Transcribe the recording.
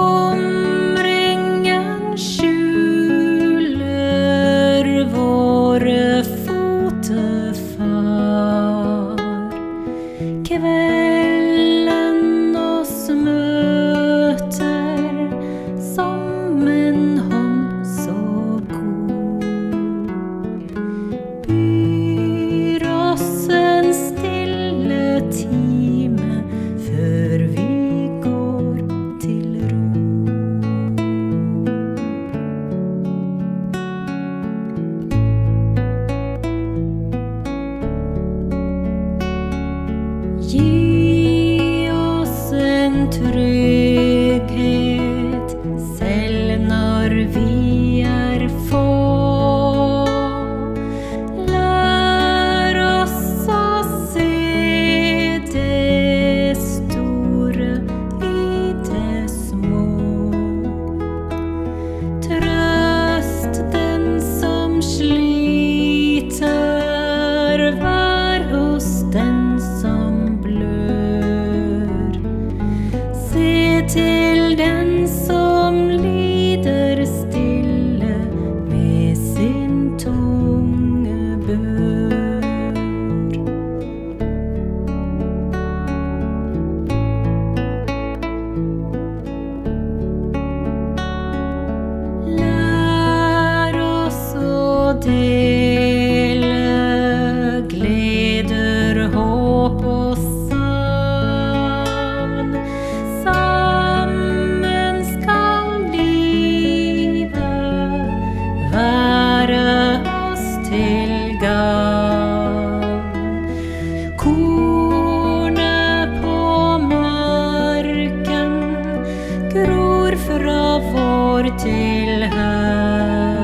Skumringen skjuler våre fotefar. Kveld tryggheten gleder, håp og savn. Sammen skal livet være oss til gavn. Kornet på marken gror fra vår tilhør.